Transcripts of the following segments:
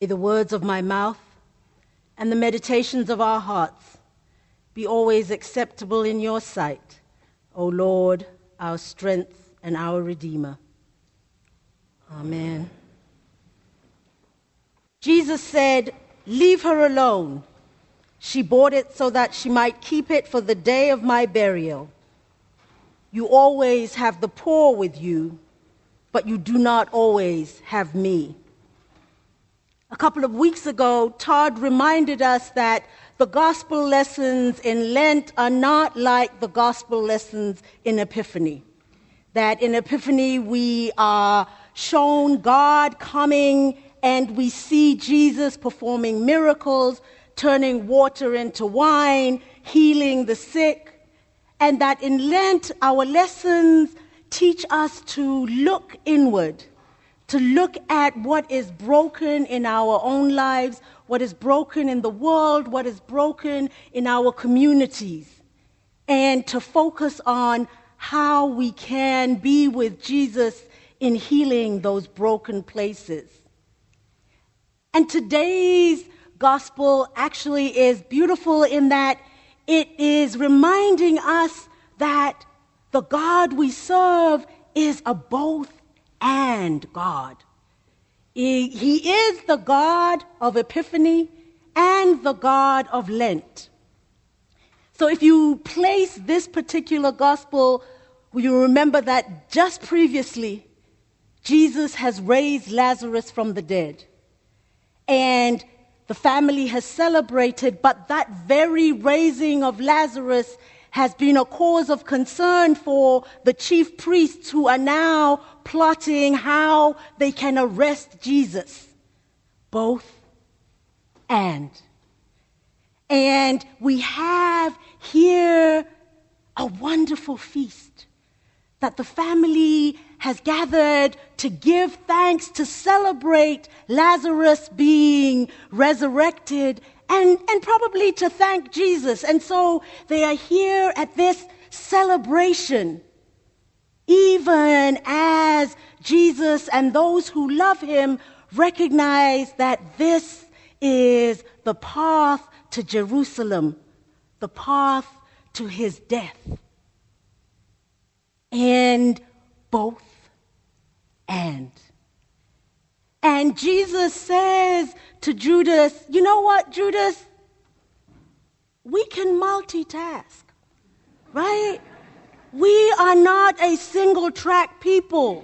May the words of my mouth and the meditations of our hearts be always acceptable in your sight, O Lord, our strength and our Redeemer. Amen. Jesus said, Leave her alone. She bought it so that she might keep it for the day of my burial. You always have the poor with you, but you do not always have me. A couple of weeks ago, Todd reminded us that the gospel lessons in Lent are not like the gospel lessons in Epiphany. That in Epiphany, we are shown God coming and we see Jesus performing miracles, turning water into wine, healing the sick. And that in Lent, our lessons teach us to look inward to look at what is broken in our own lives, what is broken in the world, what is broken in our communities, and to focus on how we can be with Jesus in healing those broken places. And today's gospel actually is beautiful in that it is reminding us that the God we serve is a both and God. He is the God of Epiphany and the God of Lent. So if you place this particular gospel, you remember that just previously, Jesus has raised Lazarus from the dead. And the family has celebrated, but that very raising of Lazarus has been a cause of concern for the chief priests who are now plotting how they can arrest Jesus. Both and. And we have here a wonderful feast that the family has gathered to give thanks to celebrate Lazarus being resurrected and, and probably to thank Jesus. And so they are here at this celebration, even as Jesus and those who love him recognize that this is the path to Jerusalem, the path to his death. And both and. And Jesus says to Judas, You know what, Judas? We can multitask, right? We are not a single track people.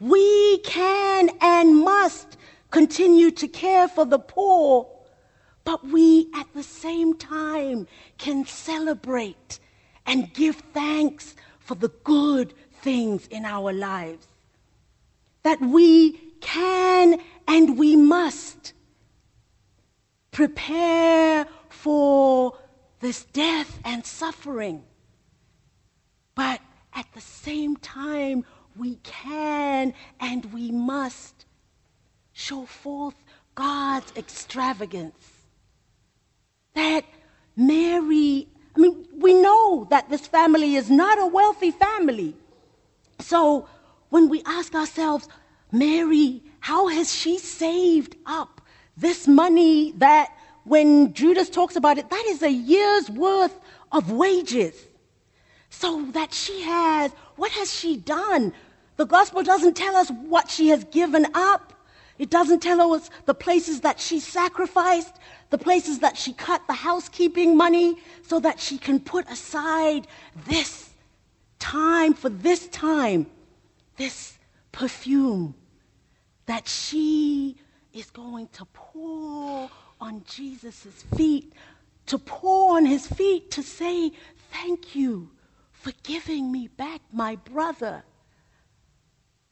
We can and must continue to care for the poor, but we at the same time can celebrate and give thanks for the good things in our lives. That we can and we must prepare for this death and suffering. But at the same time, we can and we must show forth God's extravagance. That Mary, I mean, we know that this family is not a wealthy family. So when we ask ourselves, Mary, how has she saved up this money that when Judas talks about it, that is a year's worth of wages. So that she has, what has she done? The gospel doesn't tell us what she has given up. It doesn't tell us the places that she sacrificed, the places that she cut the housekeeping money so that she can put aside this time for this time, this perfume that she is going to pour on Jesus' feet, to pour on his feet to say, Thank you for giving me back my brother.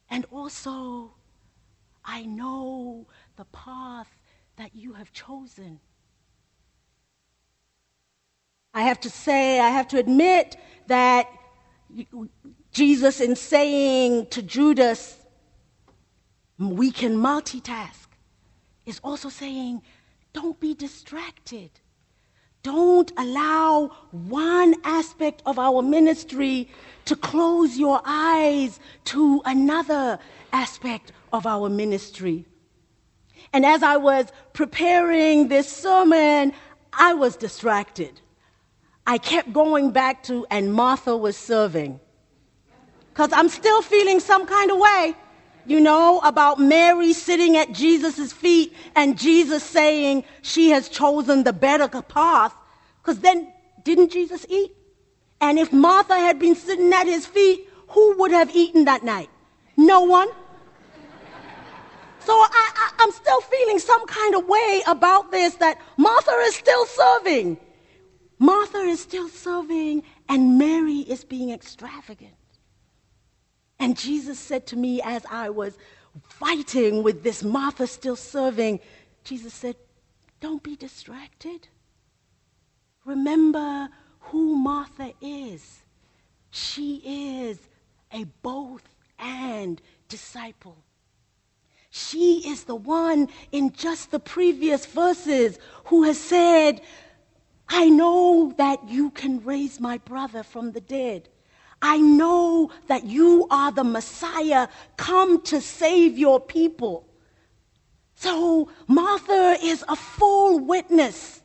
And also, I know the path that you have chosen. I have to say, I have to admit that Jesus, in saying to Judas, we can multitask, is also saying, don't be distracted. Don't allow one aspect of our ministry to close your eyes to another aspect of our ministry. And as I was preparing this sermon, I was distracted. I kept going back to, and Martha was serving. Because I'm still feeling some kind of way, you know, about Mary sitting at Jesus' feet and Jesus saying she has chosen the better path. Because then, didn't Jesus eat? And if Martha had been sitting at his feet, who would have eaten that night? No one. So I, am still feeling some kind of way about this that Martha is still serving. Martha is still serving, and Mary is being extravagant. And Jesus said to me as I was fighting with this Martha still serving, Jesus said, Don't be distracted. Remember who Martha is. She is a both and disciple. She is the one in just the previous verses who has said, I know that you can raise my brother from the dead. I know that you are the Messiah come to save your people. So Martha is a full witness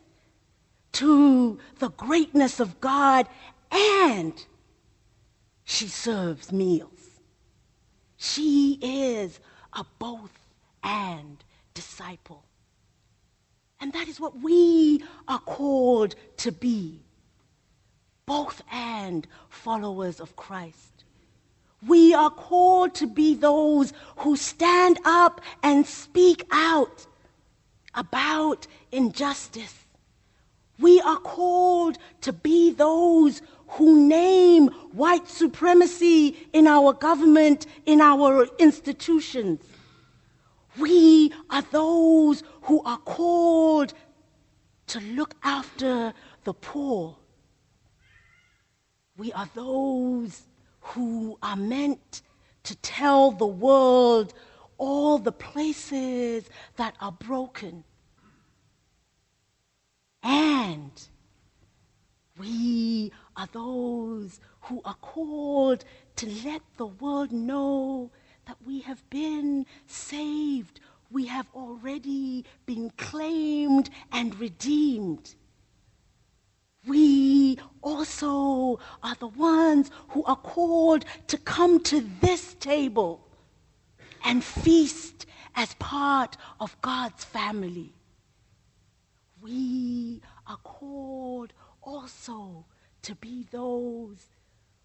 to the greatness of God and she serves meals. She is a both and disciple. And that is what we are called to be both and followers of Christ. We are called to be those who stand up and speak out about injustice we are called to be those who name white supremacy in our government, in our institutions. We are those who are called to look after the poor. We are those who are meant to tell the world all the places that are broken and we are those who are called to let the world know that we have been saved. We have already been claimed and redeemed. We also are the ones who are called to come to this table and feast as part of God's family. We are called also to be those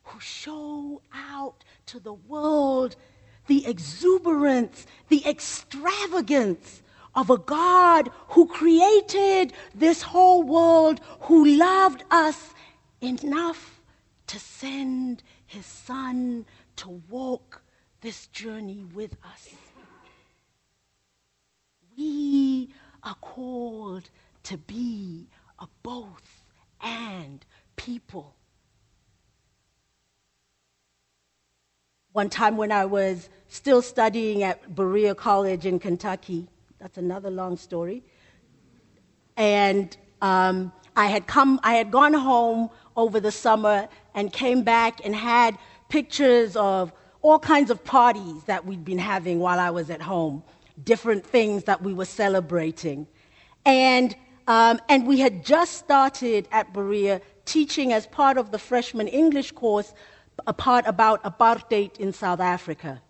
who show out to the world the exuberance, the extravagance of a God who created this whole world, who loved us enough to send his son to walk this journey with us. We are called to be a both and people. One time when I was still studying at Berea College in Kentucky, that's another long story, and um, I had come, I had gone home over the summer and came back and had pictures of all kinds of parties that we'd been having while I was at home, different things that we were celebrating. And um, and we had just started at Berea teaching as part of the freshman English course a part about apartheid in South Africa.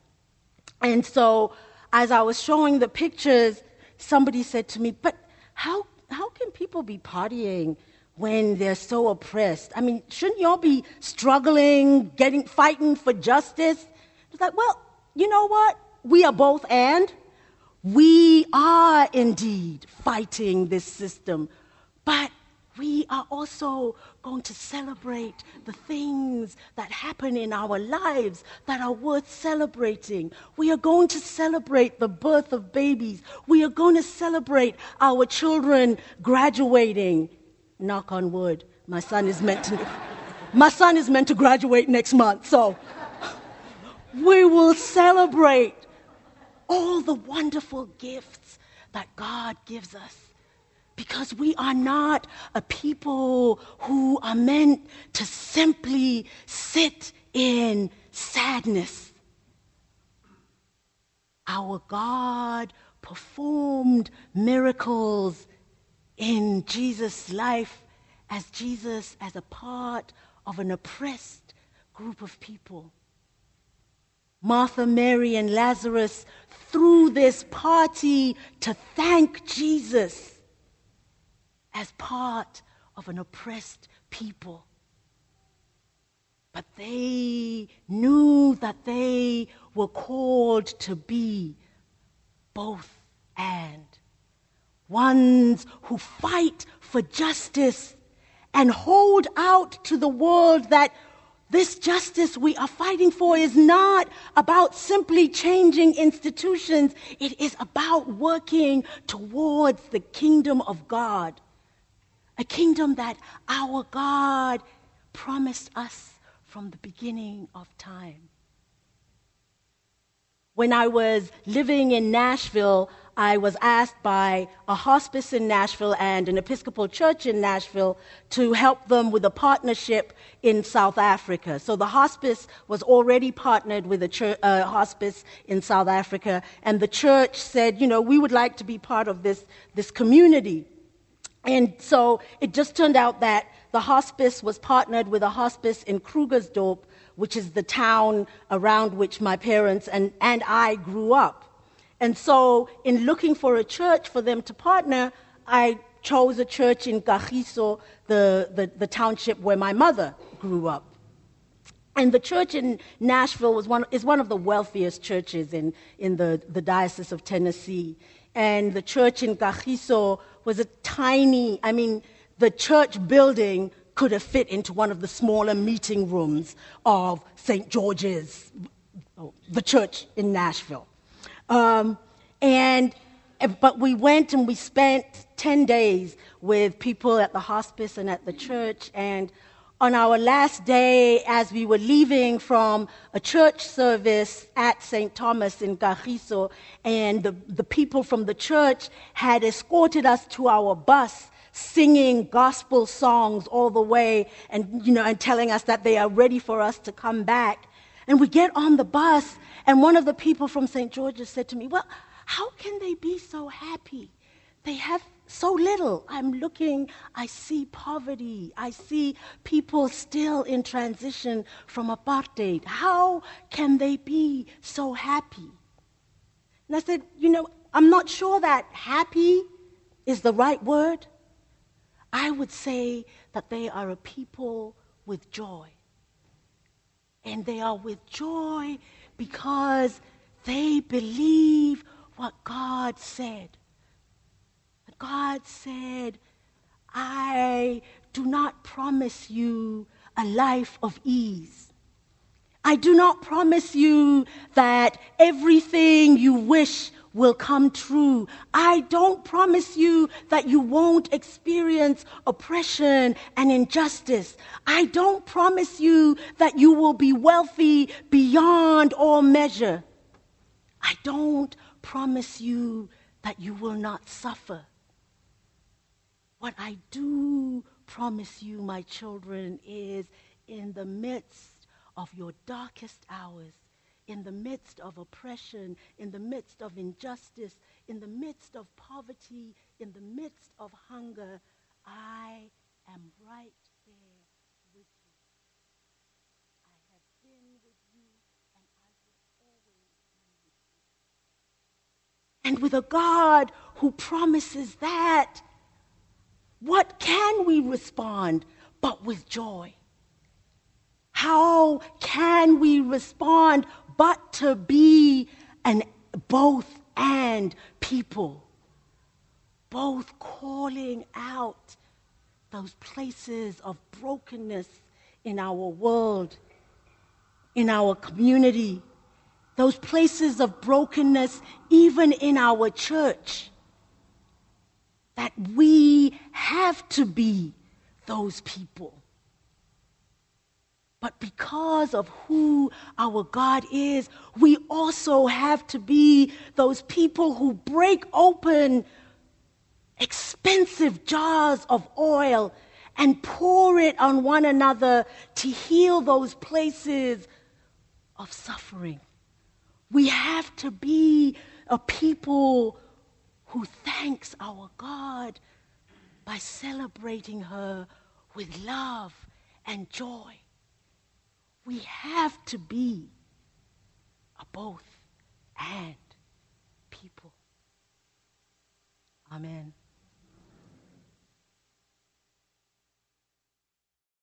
And so, as I was showing the pictures, somebody said to me, But how, how can people be partying when they're so oppressed? I mean, shouldn't y'all be struggling, getting, fighting for justice? It's like, Well, you know what? We are both and. We are indeed fighting this system, but we are also going to celebrate the things that happen in our lives that are worth celebrating. We are going to celebrate the birth of babies. We are going to celebrate our children graduating. Knock on wood. My son is meant to my son is meant to graduate next month, so we will celebrate all the wonderful gifts that God gives us. Because we are not a people who are meant to simply sit in sadness. Our God performed miracles in Jesus' life as Jesus as a part of an oppressed group of people. Martha, Mary, and Lazarus threw this party to thank Jesus as part of an oppressed people. But they knew that they were called to be both and. Ones who fight for justice and hold out to the world that this justice we are fighting for is not about simply changing institutions. It is about working towards the kingdom of God. A kingdom that our God promised us from the beginning of time. When I was living in Nashville, I was asked by a hospice in Nashville and an Episcopal church in Nashville to help them with a partnership in South Africa. So the hospice was already partnered with a church, uh, hospice in South Africa, and the church said, you know, we would like to be part of this, this community. And so it just turned out that the hospice was partnered with a hospice in Krugersdorp, which is the town around which my parents and, and I grew up. And so, in looking for a church for them to partner, I chose a church in Kagiso, the, the, the township where my mother grew up. And the church in Nashville was one, is one of the wealthiest churches in, in the, the Diocese of Tennessee. And the church in Kagiso was a tiny, I mean, the church building could have fit into one of the smaller meeting rooms of St. George's, the church in Nashville. Um, and, but we went and we spent 10 days with people at the hospice and at the church. And on our last day, as we were leaving from a church service at St. Thomas in Kagiso, and the, the people from the church had escorted us to our bus singing gospel songs all the way and you know and telling us that they are ready for us to come back and we get on the bus and one of the people from St. George's said to me, Well, how can they be so happy? They have so little. I'm looking, I see poverty. I see people still in transition from apartheid. How can they be so happy? And I said, You know, I'm not sure that happy is the right word. I would say that they are a people with joy. And they are with joy because they believe what God said. God said, I do not promise you a life of ease. I do not promise you that everything you wish will come true. I don't promise you that you won't experience oppression and injustice. I don't promise you that you will be wealthy beyond all measure. I don't promise you that you will not suffer. What I do promise you, my children, is in the midst of your darkest hours, in the midst of oppression, in the midst of injustice, in the midst of poverty, in the midst of hunger, I am right there with you. I have been with you and I will always be. And with a God who promises that, what can we respond but with joy? How can we respond but to be an both and people? Both calling out those places of brokenness in our world, in our community, those places of brokenness even in our church. That we have to be those people. But because of who our God is, we also have to be those people who break open expensive jars of oil and pour it on one another to heal those places of suffering. We have to be a people who thanks our God by celebrating her with love and joy. We have to be a both and people. Amen.